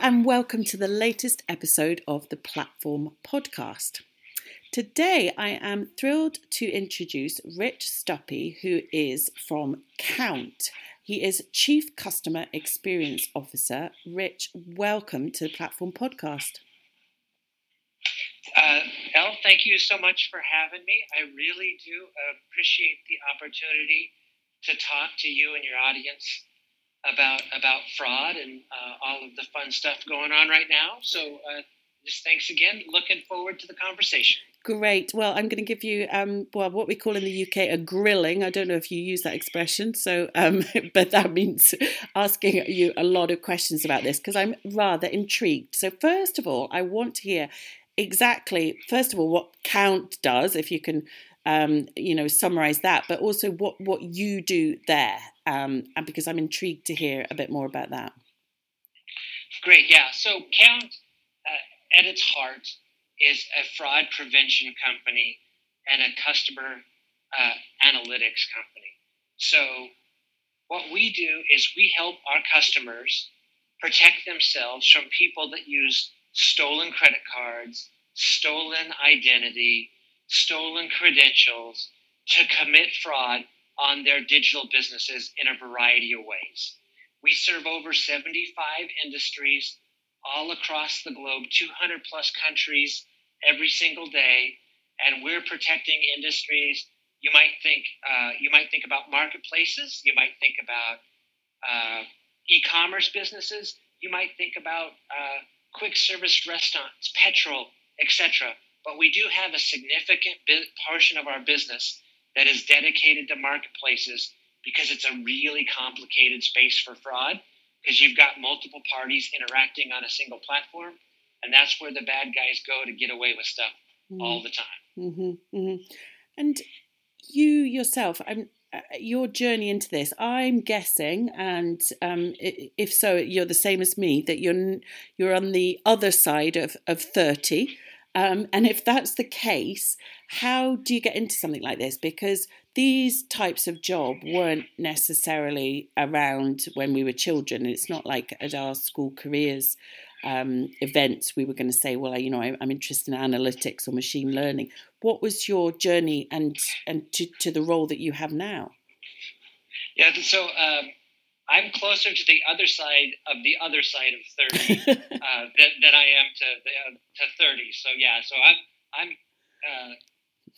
And welcome to the latest episode of the Platform Podcast. Today, I am thrilled to introduce Rich Stuppy, who is from Kount. He is Chief Customer Experience Officer. Rich, welcome to the Platform Podcast. Uh, Elle, thank you so much for having me. I really do appreciate the opportunity to talk to you and your audience about about fraud and uh, all of the fun stuff going on right now. So uh, just thanks again. Looking forward to the conversation. Great. Well, I'm going to give you um, well what we call in the UK a grilling. I don't know if you use that expression, so um, but that means asking you a lot of questions about this because I'm rather intrigued. So first of all, I want to hear exactly first of all what Kount does, if you can um, you know, summarize that, but also what what you do there, um, and because I'm intrigued to hear a bit more about that. Great, yeah. So Kount, uh, at its heart, is a fraud prevention company and a customer uh, analytics company. So what we do is we help our customers protect themselves from people that use stolen credit cards, stolen identity, stolen credentials to commit fraud on their digital businesses in a variety of ways. We serve over 75 industries all across the globe, 200 plus countries every single day, and we're protecting industries. You might think uh, you might think about marketplaces. You might think about uh, e-commerce businesses. You might think about uh, quick service restaurants, petrol, etc. But we do have a significant portion of our business that is dedicated to marketplaces because it's a really complicated space for fraud because you've got multiple parties interacting on a single platform and that's where the bad guys go to get away with stuff mm-hmm. all the time mm-hmm, mm-hmm. and you yourself i'm uh, your journey into this i'm guessing and um, if so you're the same as me that you're you're on the other side of, of 30 um, and if that's the case, how do you get into something like this? Because these types of job weren't necessarily around when we were children. It's not like at our school careers um, events we were going to say, well, you know, I, am interested in analytics or machine learning. What was your journey and and to, to the role that you have now? Yeah, so um, I'm closer to the other side of the other side of 30 uh, than, than I am to uh, to 30. So yeah, so I'm I'm uh,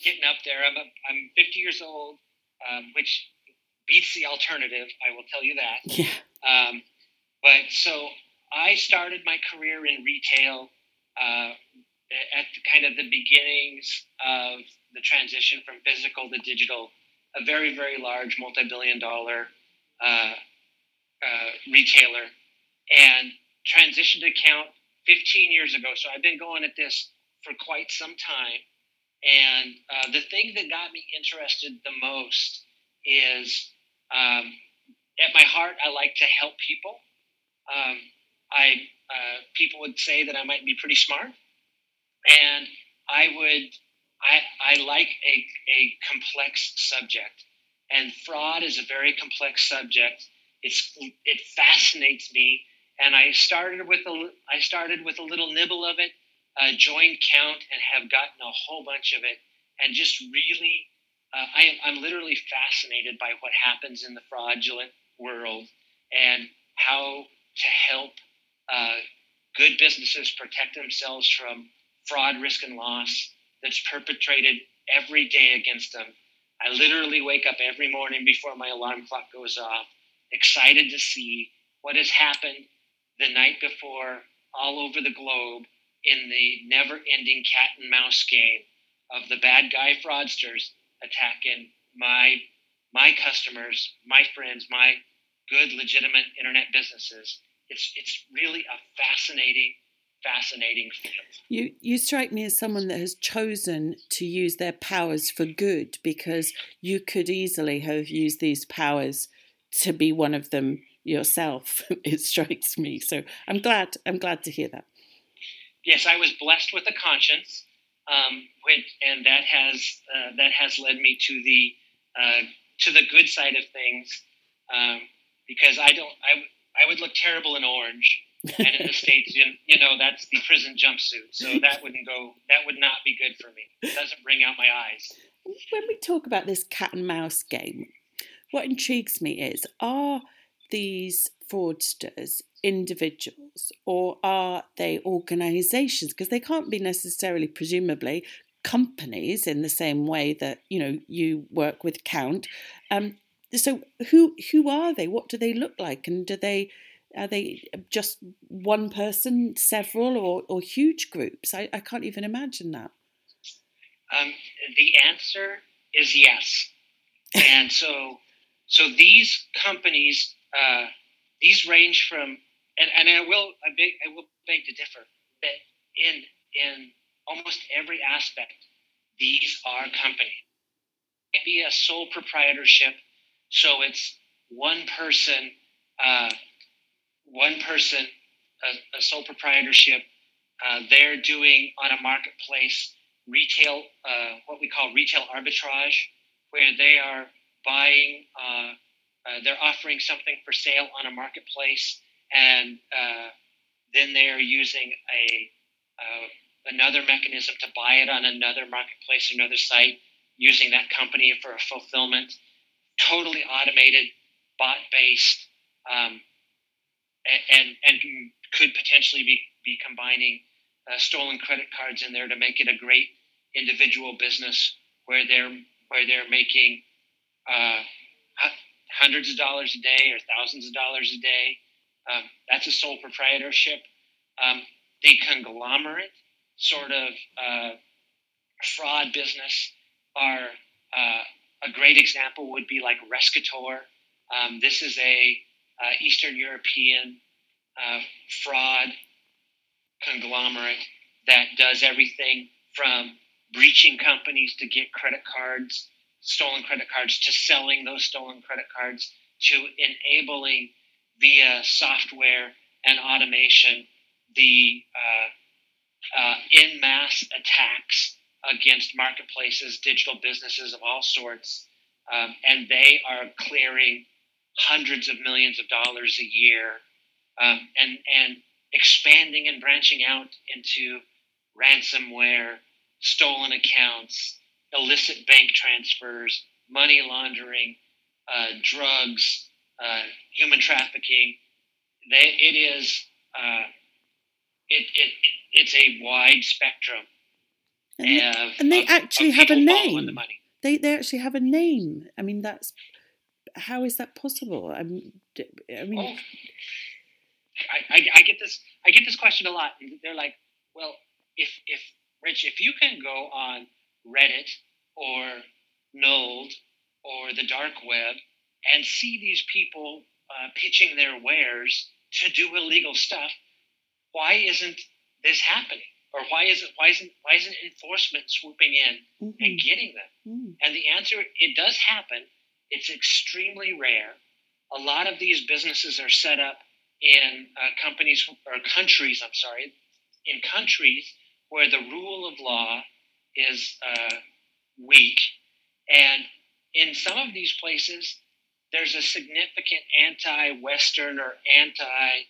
getting up there. I'm a, I'm 50 years old, um, which beats the alternative. I will tell you that. Yeah. Um, but so I started my career in retail uh, at the, kind of the beginnings of the transition from physical to digital. A very very large multi-billion dollar uh, retailer and transitioned account 15 years ago. So I've been going at this for quite some time. And uh, the thing that got me interested the most is um, at my heart, I like to help people. Um, I uh, people would say that I might be pretty smart, and I would I, I like a, a complex subject, and fraud is a very complex subject it's it fascinates me, and I started with a I started with a little nibble of it, uh, joined Kount, and have gotten a whole bunch of it, and just really, uh, I am I'm literally fascinated by what happens in the fraudulent world and how to help uh, good businesses protect themselves from fraud, risk, and loss that's perpetrated every day against them. I literally wake up every morning before my alarm clock goes off excited to see what has happened the night before all over the globe in the never ending cat and mouse game of the bad guy fraudsters attacking my my customers, my friends, my good legitimate internet businesses. It's it's really a fascinating fascinating field. You you strike me as someone that has chosen to use their powers for good because you could easily have used these powers to be one of them yourself. it strikes me. So I'm glad. I'm glad to hear that. Yes, I was blessed with a conscience, um, which, and that has uh, that has led me to the uh, to the good side of things. Um, because I don't, I, I would look terrible in orange and in the states, you know, that's the prison jumpsuit. So that wouldn't go. That would not be good for me. It doesn't bring out my eyes. When we talk about this cat and mouse game, what intrigues me is are these fraudsters individuals or are they organizations? Because they can't be necessarily presumably companies in the same way that you know you work with Kount. Um, so who who are they? What do they look like? And do they are they just one person several or, or huge groups? I, I can't even imagine that. Um, the answer is yes. And so so these companies uh, these range from and, and I will I, beg, I will beg to differ that in in almost every aspect these are companies. It be a sole proprietorship, so it's one person, uh, one person, a, a sole proprietorship. Uh, they're doing on a marketplace retail, uh, what we call retail arbitrage, where they are buying, uh, uh, they're offering something for sale on a marketplace, and uh, then they are using a another mechanism to buy it on another marketplace, another site, using that company for a fulfillment. Totally automated, bot based, um, and, and could potentially be, be combining uh, stolen credit cards in there to make it a great individual business where they're where they're making uh, hundreds of dollars a day or thousands of dollars a day. Um, that's a sole proprietorship. Um, the conglomerate sort of uh, fraud business are uh, a great example would be like Rescator. Um, this is a uh, Eastern European uh, fraud conglomerate that does everything from breaching companies to get credit cards, stolen credit cards, to selling those stolen credit cards, to enabling via software and automation the uh, uh, in mass attacks against marketplaces, digital businesses of all sorts, um, and they are clearing hundreds of millions of dollars a year, um, and and expanding and branching out into ransomware, stolen accounts, illicit bank transfers, money laundering, uh, drugs, uh, human trafficking. They, it is uh, it, it, it's a wide spectrum. And, of, and they of, actually of have a name. The they they actually have a name. I mean, that's how is that possible? I mean, I mean, oh, I, I, I, get this I get this question a lot. They're like, well, if if Rich, if you can go on Reddit or Nold or the dark web and see these people uh, pitching their wares to do illegal stuff, why isn't this happening? Or why isn't why isn't why isn't enforcement swooping in mm-hmm. and getting them? Mm. And the answer, it does happen. It's extremely rare. A lot of these businesses are set up in uh, companies or countries. I'm sorry, in countries where the rule of law is uh, weak, and in some of these places, there's a significant anti-Western or anti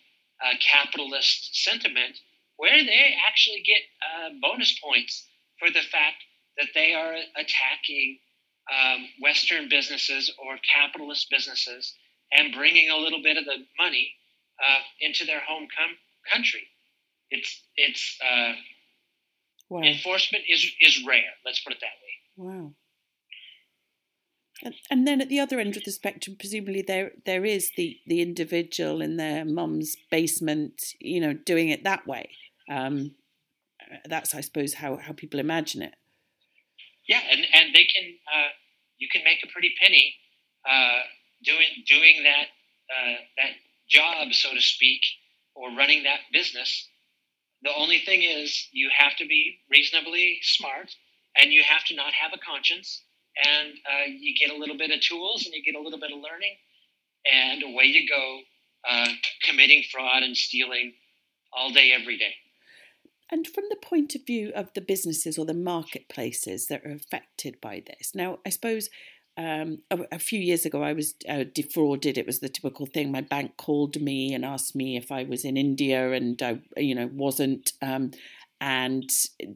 capitalist sentiment where they actually get uh, bonus points for the fact that they are attacking um, Western businesses or capitalist businesses and bringing a little bit of the money uh, into their home com- country. It's it's uh, wow. enforcement is is rare. Let's put it that way. Wow. And, and then at the other end of the spectrum, presumably there there is the the individual in their mum's basement, you know, doing it that way. Um, that's, I suppose, how how people imagine it. Yeah, and and they can uh, you can make a pretty penny uh, doing doing that uh, that job, so to speak, or running that business. The only thing is you have to be reasonably smart, and you have to not have a conscience and uh, you get a little bit of tools and you get a little bit of learning, and away you go, uh, committing fraud and stealing all day, every day. And from the point of view of the businesses or the marketplaces that are affected by this, now I suppose um, a, a, few years ago, I was uh, defrauded. It was the typical thing. My bank called me and asked me if I was in India, and I, you know, wasn't. Um, and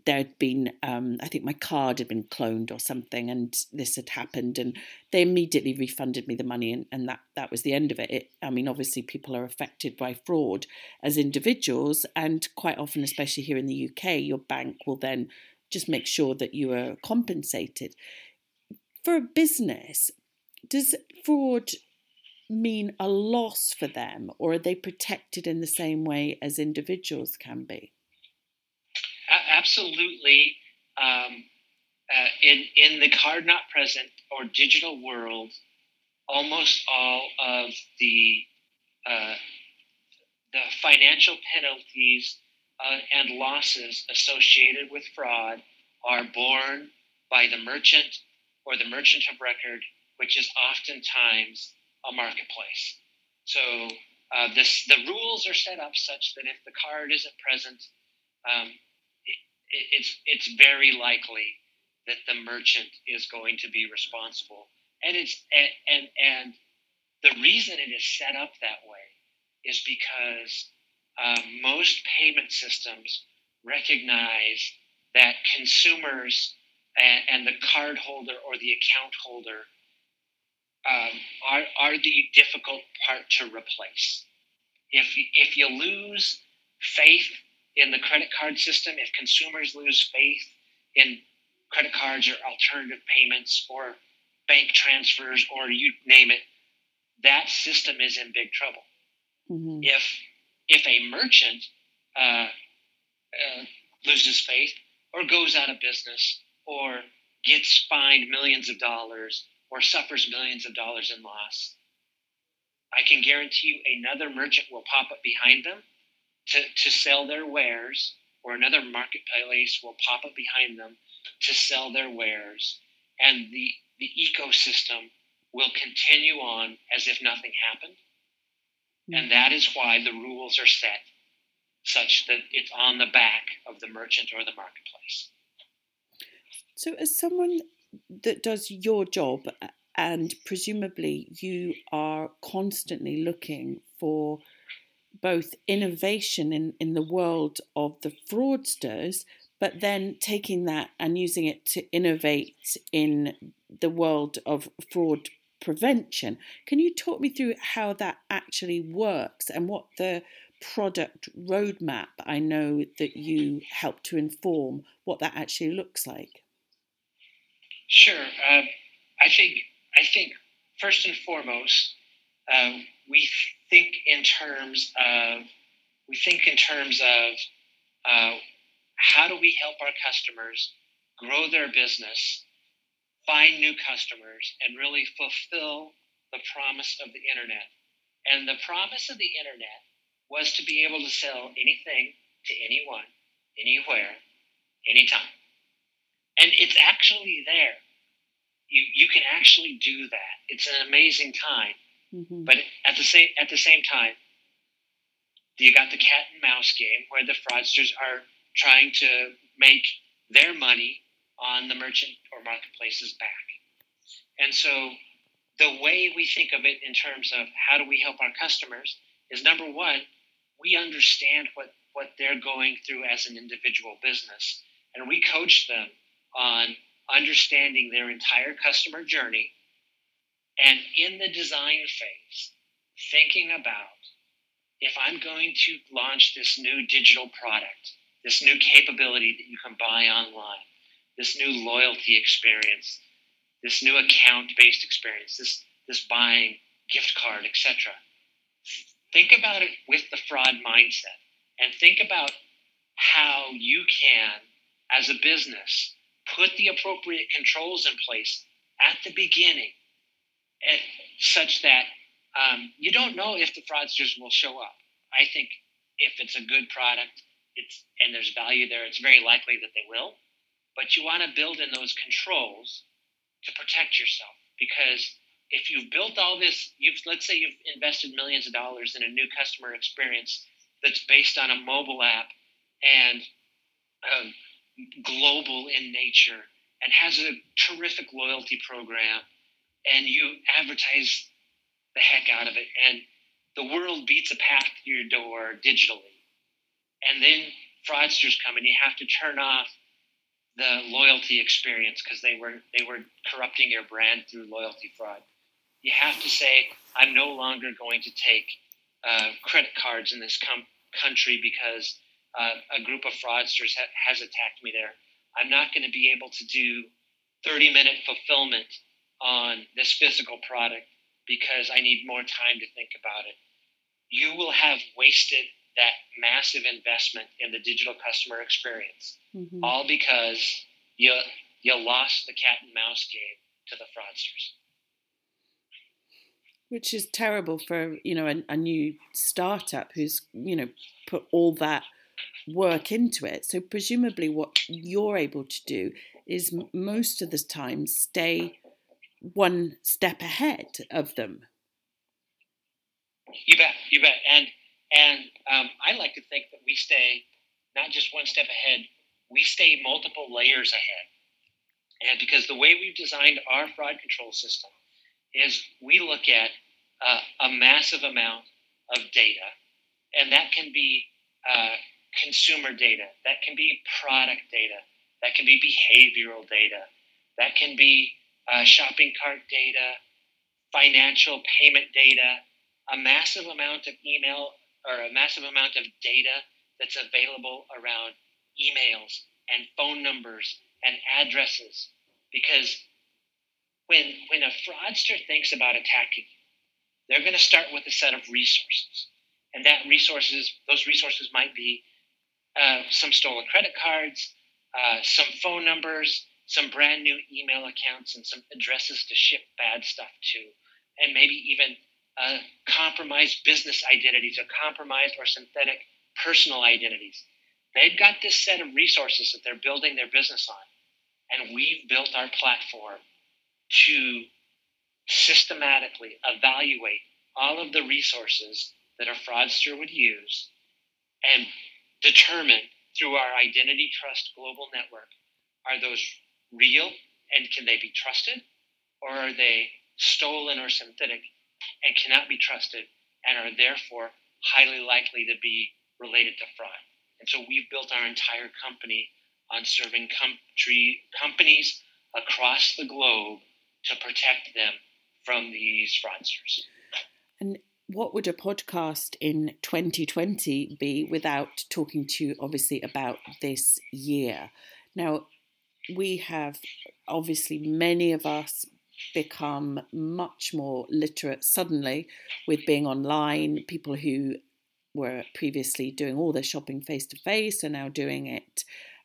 there'd been um, i think my card had been cloned or something and this had happened and they immediately refunded me the money and, and that, that was the end of it. it i mean obviously people are affected by fraud as individuals and quite often especially here in the uk your bank will then just make sure that you are compensated for a business does fraud mean a loss for them or are they protected in the same way as individuals can be absolutely. Um, uh, in in the card not present or digital world, almost all of the uh, the financial penalties uh, and losses associated with fraud are borne by the merchant or the merchant of record, which is oftentimes a marketplace. So uh, this, the rules are set up such that if the card isn't present, um, it's it's very likely that the merchant is going to be responsible, and it's and and, and the reason it is set up that way is because uh, most payment systems recognize that consumers and, and the card holder or the account holder um, are, are the difficult part to replace. If, if you lose faith in the credit card system, if consumers lose faith in credit cards or alternative payments or bank transfers or you name it, that system is in big trouble. Mm-hmm. If if a merchant uh, uh, loses faith or goes out of business or gets fined millions of dollars or suffers millions of dollars in loss, I can guarantee you another merchant will pop up behind them to, to sell their wares, or another marketplace will pop up behind them to sell their wares, and the, the ecosystem will continue on as if nothing happened. Mm-hmm. And that is why the rules are set such that it's on the back of the merchant or the marketplace. So, as someone that does your job, and presumably you are constantly looking for both innovation in, in the world of the fraudsters, but then taking that and using it to innovate in the world of fraud prevention. Can you talk me through how that actually works and what the product roadmap I know that you help to inform what that actually looks like? Sure. Um, I think I think first and foremost, uh, we think in terms of we think in terms of uh, how do we help our customers grow their business, find new customers, and really fulfill the promise of the internet. And the promise of the internet was to be able to sell anything to anyone, anywhere, anytime. And it's actually there. You, you can actually do that. It's an amazing time. Mm-hmm. But at the same at the same time, you got the cat and mouse game where the fraudsters are trying to make their money on the merchant or marketplace's back. And so the way we think of it in terms of how do we help our customers is number one, we understand what, what they're going through as an individual business. And we coach them on understanding their entire customer journey and in the design phase, thinking about if I'm going to launch this new digital product, this new capability that you can buy online, this new loyalty experience, this new account based experience, this, this buying gift card, etc. Think about it with the fraud mindset and think about how you can, as a business, put the appropriate controls in place at the beginning such that um, you don't know if the fraudsters will show up. I think if it's a good product, it's and there's value there, it's very likely that they will. But you want to build in those controls to protect yourself because if you've built all this, you've let's say you've invested millions of dollars in a new customer experience that's based on a mobile app and um, global in nature and has a terrific loyalty program and you advertise the heck out of it, and the world beats a path to your door digitally. And then fraudsters come and you have to turn off the loyalty experience because they were they were corrupting your brand through loyalty fraud. You have to say, I'm no longer going to take uh, credit cards in this com- country because uh, a group of fraudsters ha- has attacked me there. I'm not going to be able to do 30 minute fulfillment on this physical product because I need more time to think about it. You will have wasted that massive investment in the digital customer experience, mm-hmm. all because you you lost the cat and mouse game to the fraudsters. Which is terrible for you know a, a new startup who's you know put all that work into it. So presumably, what you're able to do is most of the time stay one step ahead of them. You bet, you bet, and and um, I like to think that we stay not just one step ahead, we stay multiple layers ahead. And because the way we've designed our fraud control system is we look at uh, a massive amount of data, and that can be uh, consumer data, that can be product data, that can be behavioral data, that can be uh, shopping cart data, financial payment data, a massive amount of email or a massive amount of data that's available around emails and phone numbers and addresses. Because when, when a fraudster thinks about attacking you, they're going to start with a set of resources. And that resources, those resources might be uh, some stolen credit cards, uh, some phone numbers, some brand new email accounts, and some addresses to ship bad stuff to, and maybe even uh, compromised business identities or compromised or synthetic personal identities. They've got this set of resources that they're building their business on. And we've built our platform to systematically evaluate all of the resources that a fraudster would use and determine through our identity trust global network are those real and can they be trusted or are they stolen or synthetic and cannot be trusted and are therefore highly likely to be related to fraud. And so we've built our entire company on serving country, companies across the globe to protect them from these fraudsters. And what would a podcast in 2020 be without talking to you, obviously, about this year? Now, we have obviously many of us become much more literate suddenly with being online. People who were previously doing all their shopping face to face are now doing it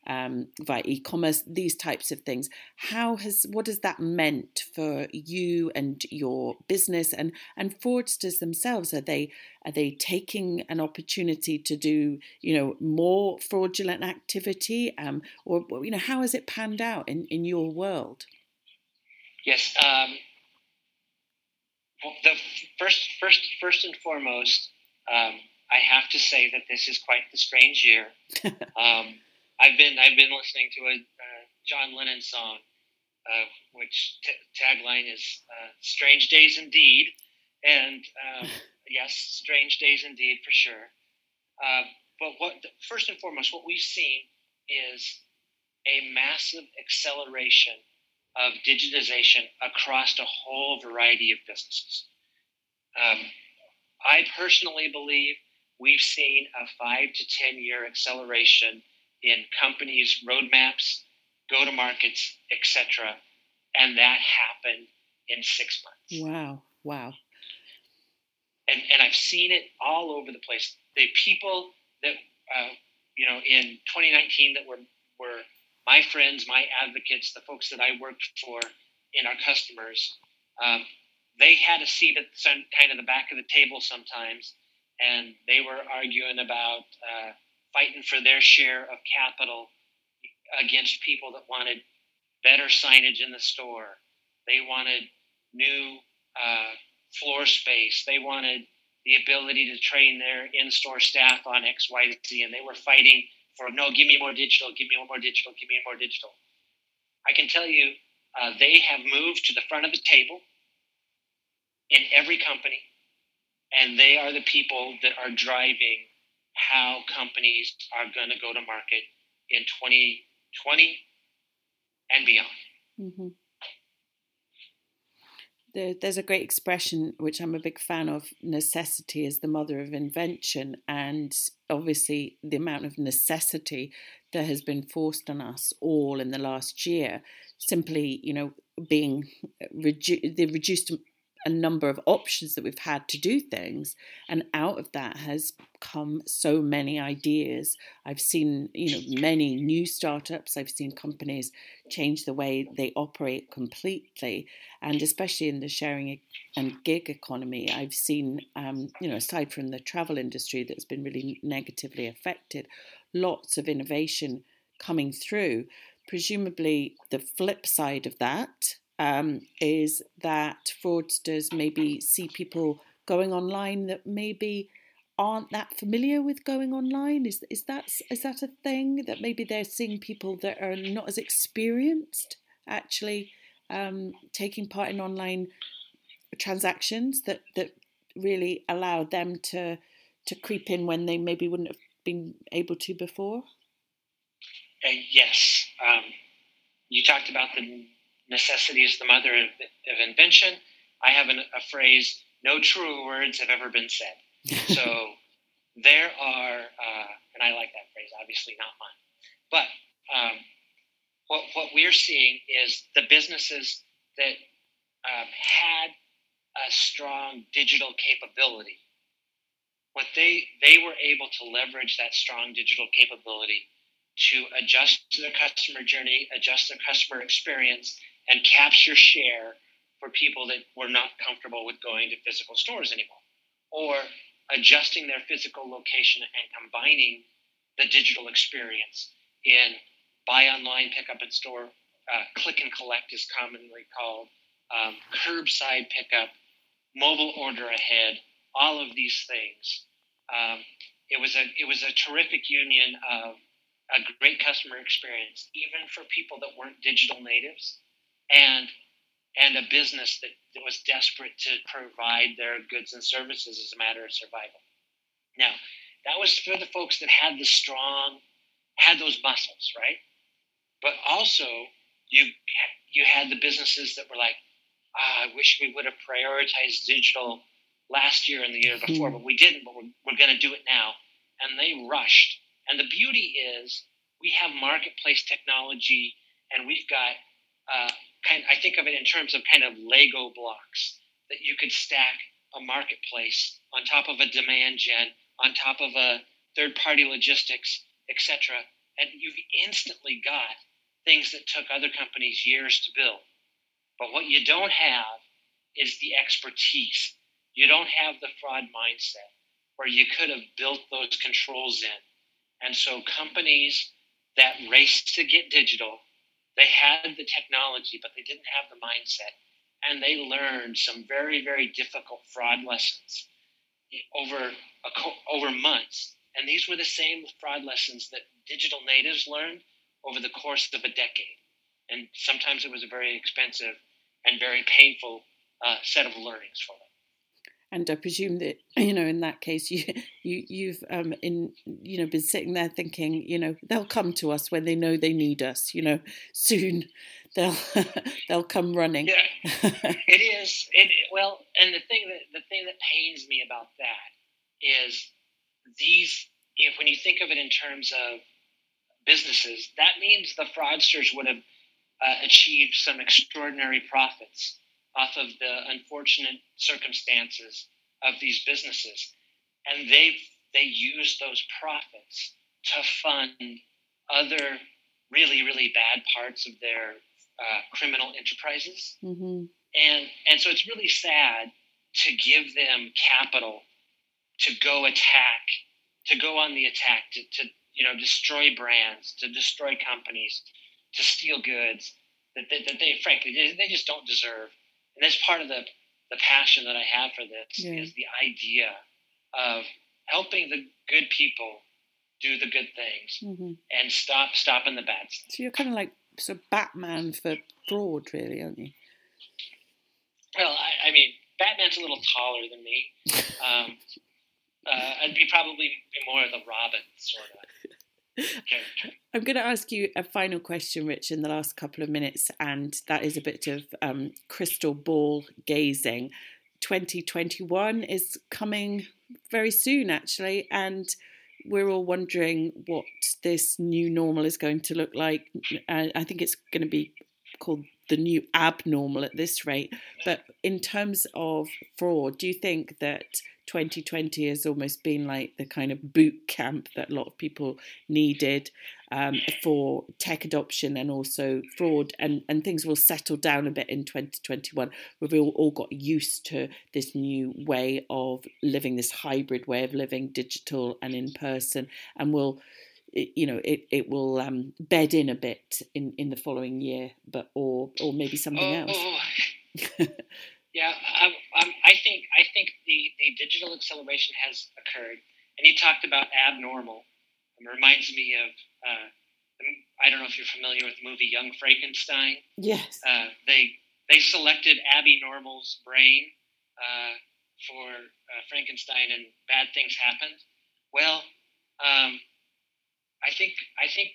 um, via e-commerce. These types of things. How has what has that meant for you and your business and and fraudsters themselves? Are they are they taking an opportunity to do you know more fraudulent activity? Um, or you know how has it panned out in in your world? Yes. Um, the first, first, first and foremost, um, I have to say that this is quite the strange year. um, I've been I've been listening to a uh, John Lennon song, uh, which t- tagline is uh, "Strange Days Indeed," and um, yes, strange days indeed for sure. Uh, but what first and foremost, what we've seen is a massive acceleration of digitization across a whole variety of businesses. Um, I personally believe we've seen a five to 10 year acceleration in companies' roadmaps, go to markets, etc. And that happened in six months. Wow. Wow. And, and I've seen it all over the place. The people that, uh, you know, in 2019 that were, were my friends, my advocates, the folks that I worked for in our customers, um, they had a seat at some, kind of the back of the table sometimes, and they were arguing about uh, fighting for their share of capital against people that wanted better signage in the store. They wanted new uh, floor space. They wanted the ability to train their in-store staff on X, Y, Z, and they were fighting for no, give me more digital, give me more digital, give me more digital. I can tell you, uh, they have moved to the front of the table in every company, and they are the people that are driving how companies are going to go to market in 2020 and beyond. Mm-hmm. There, there's a great expression which I'm a big fan of necessity is the mother of invention. And obviously, the amount of necessity that has been forced on us all in the last year, simply, you know, being the reduced a number of options that we've had to do things and out of that has come so many ideas. I've seen you know many new startups. I've seen companies change the way they operate completely and especially in the sharing and gig economy i've seen um, you know aside from the travel industry that's been really negatively affected lots of innovation coming through. Presumably the flip side of that um, is that fraudsters maybe see people going online that maybe aren't that familiar with going online. Is is that is that a thing that maybe they're seeing people that are not as experienced actually um, taking part in online transactions that that really allow them to to creep in when they maybe wouldn't have been able to before? Uh, yes, um, you talked about the necessity is the mother of, of invention. I have an, a phrase, no truer words have ever been said. so there are, uh, and I like that phrase, obviously not mine, but um, what, what we're seeing is the businesses that um, had a strong digital capability, what they, they were able to leverage that strong digital capability to adjust to their customer journey, adjust their customer experience, and capture share for people that were not comfortable with going to physical stores anymore, or adjusting their physical location and combining the digital experience in buy online, pick up in store, uh, click and collect is commonly called, um, curbside pickup, mobile order ahead, all of these things. Um, it was a it was a terrific union of a great customer experience, even for people that weren't digital natives, and and a business that, that was desperate to provide their goods and services as a matter of survival. Now, that was for the folks that had the strong, had those muscles, right? But also, you you had the businesses that were like, ah, I wish we would have prioritized digital last year and the year before, but we didn't. But we're, we're going to do it now, and they rushed. And the beauty is, we have marketplace technology, and we've got uh, kind I think of it in terms of kind of Lego blocks that you could stack a marketplace on top of a demand gen, on top of a third party logistics, etc. And you've instantly got things that took other companies years to build. But what you don't have is the expertise. You don't have the fraud mindset where you could have built those controls in. And so companies that race to get digital they had the technology, but they didn't have the mindset. And they learned some very, very difficult fraud lessons over, over months. And these were the same fraud lessons that digital natives learned over the course of a decade. And sometimes it was a very expensive and very painful uh, set of learnings for them and I presume that you know in that case you you you've um in you know been sitting there thinking you know they'll come to us when they know they need us you know soon. They'll they'll come running. Yeah. It is it well and the thing that the thing that pains me about that is these if when you think of it in terms of businesses that means the fraudsters would have uh, achieved some extraordinary profits off of the unfortunate circumstances of these businesses. And they they use those profits to fund other really, really bad parts of their uh, criminal enterprises. Mm-hmm. And, and so it's really sad to give them capital to go attack, to go on the attack, to, to you know, destroy brands, to destroy companies, to steal goods that, that, that they, frankly, they, they just don't deserve and that's part of the the passion that I have for this yeah. is the idea of helping the good people do the good things mm-hmm. and stop stopping the bad stuff. So you're kind of like of Batman for fraud, really, aren't you? Well, I, I mean, Batman's a little taller than me. Um, uh, I'd be probably be more of the Robin sort of. I'm going to ask you a final question, Rich, in the last couple of minutes, and that is a bit of um, crystal ball gazing. 2021 is coming very soon, actually, and we're all wondering what this new normal is going to look like. I think it's going to be called the new abnormal at this rate. But in terms of fraud, do you think that 2020 has almost been like the kind of boot camp that a lot of people needed um, for tech adoption and also fraud, and, and things will settle down a bit in 2021. We've all, all got used to this new way of living, this hybrid way of living, digital and in person, and we'll it, you know it, it will um, bed in a bit in, in the following year, but or or maybe something oh, else. yeah, I, um, um, I think I think the, the digital acceleration has occurred, and you talked about abnormal. It reminds me of uh, I don't know if you're familiar with the movie Young Frankenstein. Yes. Uh, they they selected Abby Normal's brain uh, for uh, Frankenstein, and bad things happened. Well, um, I think I think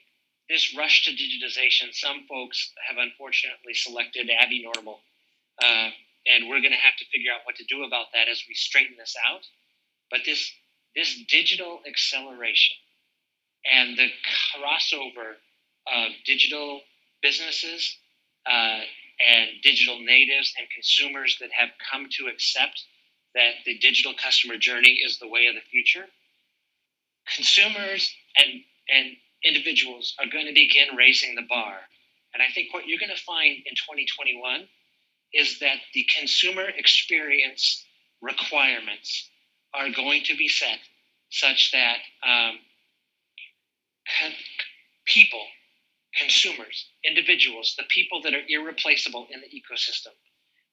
this rush to digitization, some folks have unfortunately selected Abby Normal, uh, and we're going to have to figure out what to do about that as we straighten this out. But this this digital acceleration and the crossover of digital businesses uh, and digital natives and consumers that have come to accept that the digital customer journey is the way of the future. Consumers and and individuals are going to begin raising the bar. And I think what you're going to find in 2021 is that the consumer experience requirements are going to be set such that um, con- people, consumers, individuals, the people that are irreplaceable in the ecosystem,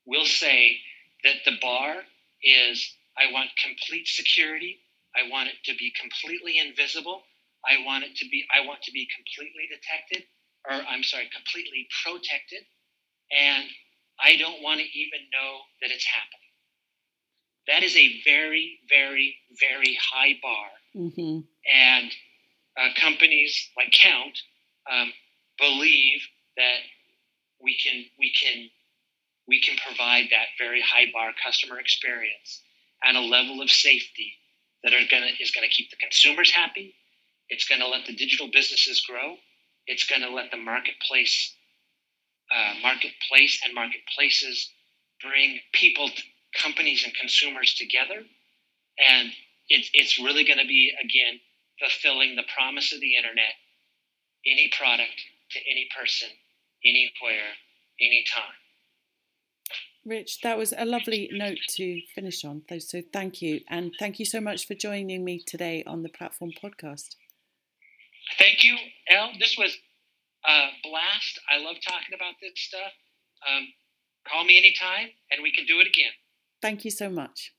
will say that the bar is I want complete security, I want it to be completely invisible, I want it to be I want to be completely detected or I'm sorry, completely protected and I don't want to even know that it's happening. That is a very, very, very high bar. Mm-hmm. And uh, companies like Kount um, believe that we can we can we can provide that very high bar customer experience and a level of safety that are gonna is gonna keep the consumers happy it's going to let the digital businesses grow. It's going to let the marketplace, uh, marketplace and marketplaces bring people, companies, and consumers together. And it's, it's really going to be, again, fulfilling the promise of the internet any product to any person, anywhere, anytime. Rich, that was a lovely note to finish on. So thank you. And thank you so much for joining me today on the Platform Podcast. Thank you, El. This was a blast. I love talking about this stuff. Um, call me anytime and we can do it again. Thank you so much.